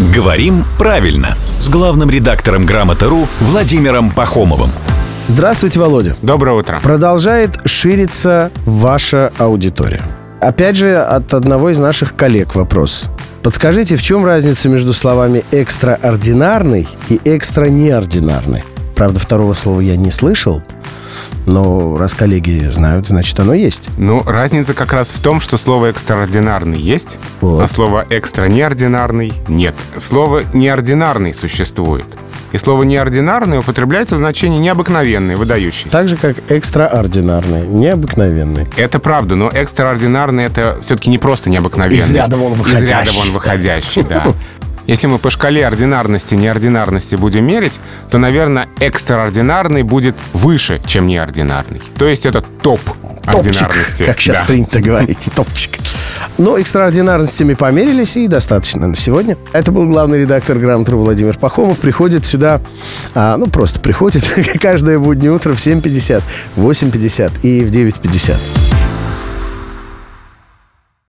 Говорим правильно с главным редактором «Грамоты.ру» Владимиром Пахомовым. Здравствуйте, Володя. Доброе утро. Продолжает шириться ваша аудитория. Опять же, от одного из наших коллег вопрос. Подскажите, в чем разница между словами «экстраординарный» и «экстранеординарный»? Правда, второго слова я не слышал, но раз коллеги знают, значит, оно есть. Ну, разница как раз в том, что слово «экстраординарный» есть, Вот. а слово «экстранеординарный» нет. Слово «неординарный» существует. И слово «неординарный» употребляется в значении «необыкновенный», «выдающийся». Так же, как экстраординарный, необыкновенный. Это правда, но экстраординарный это все-таки не просто необыкновенный. Из ряда вон Из ряда выходящий. вон выходящий, да. Если мы по шкале ординарности, неординарности будем мерить, то, наверное, экстраординарный будет выше, чем неординарный. То есть это топ Топчик, ординарности. как сейчас Да. принято говорить, топчик. Ну, экстраординарностями померились, и достаточно на сегодня. Это был главный редактор «Грамотру» Владимир Пахомов. Приходит сюда, а, ну, просто приходит каждое буднее утро в 7.50, 8.50 и в 9.50.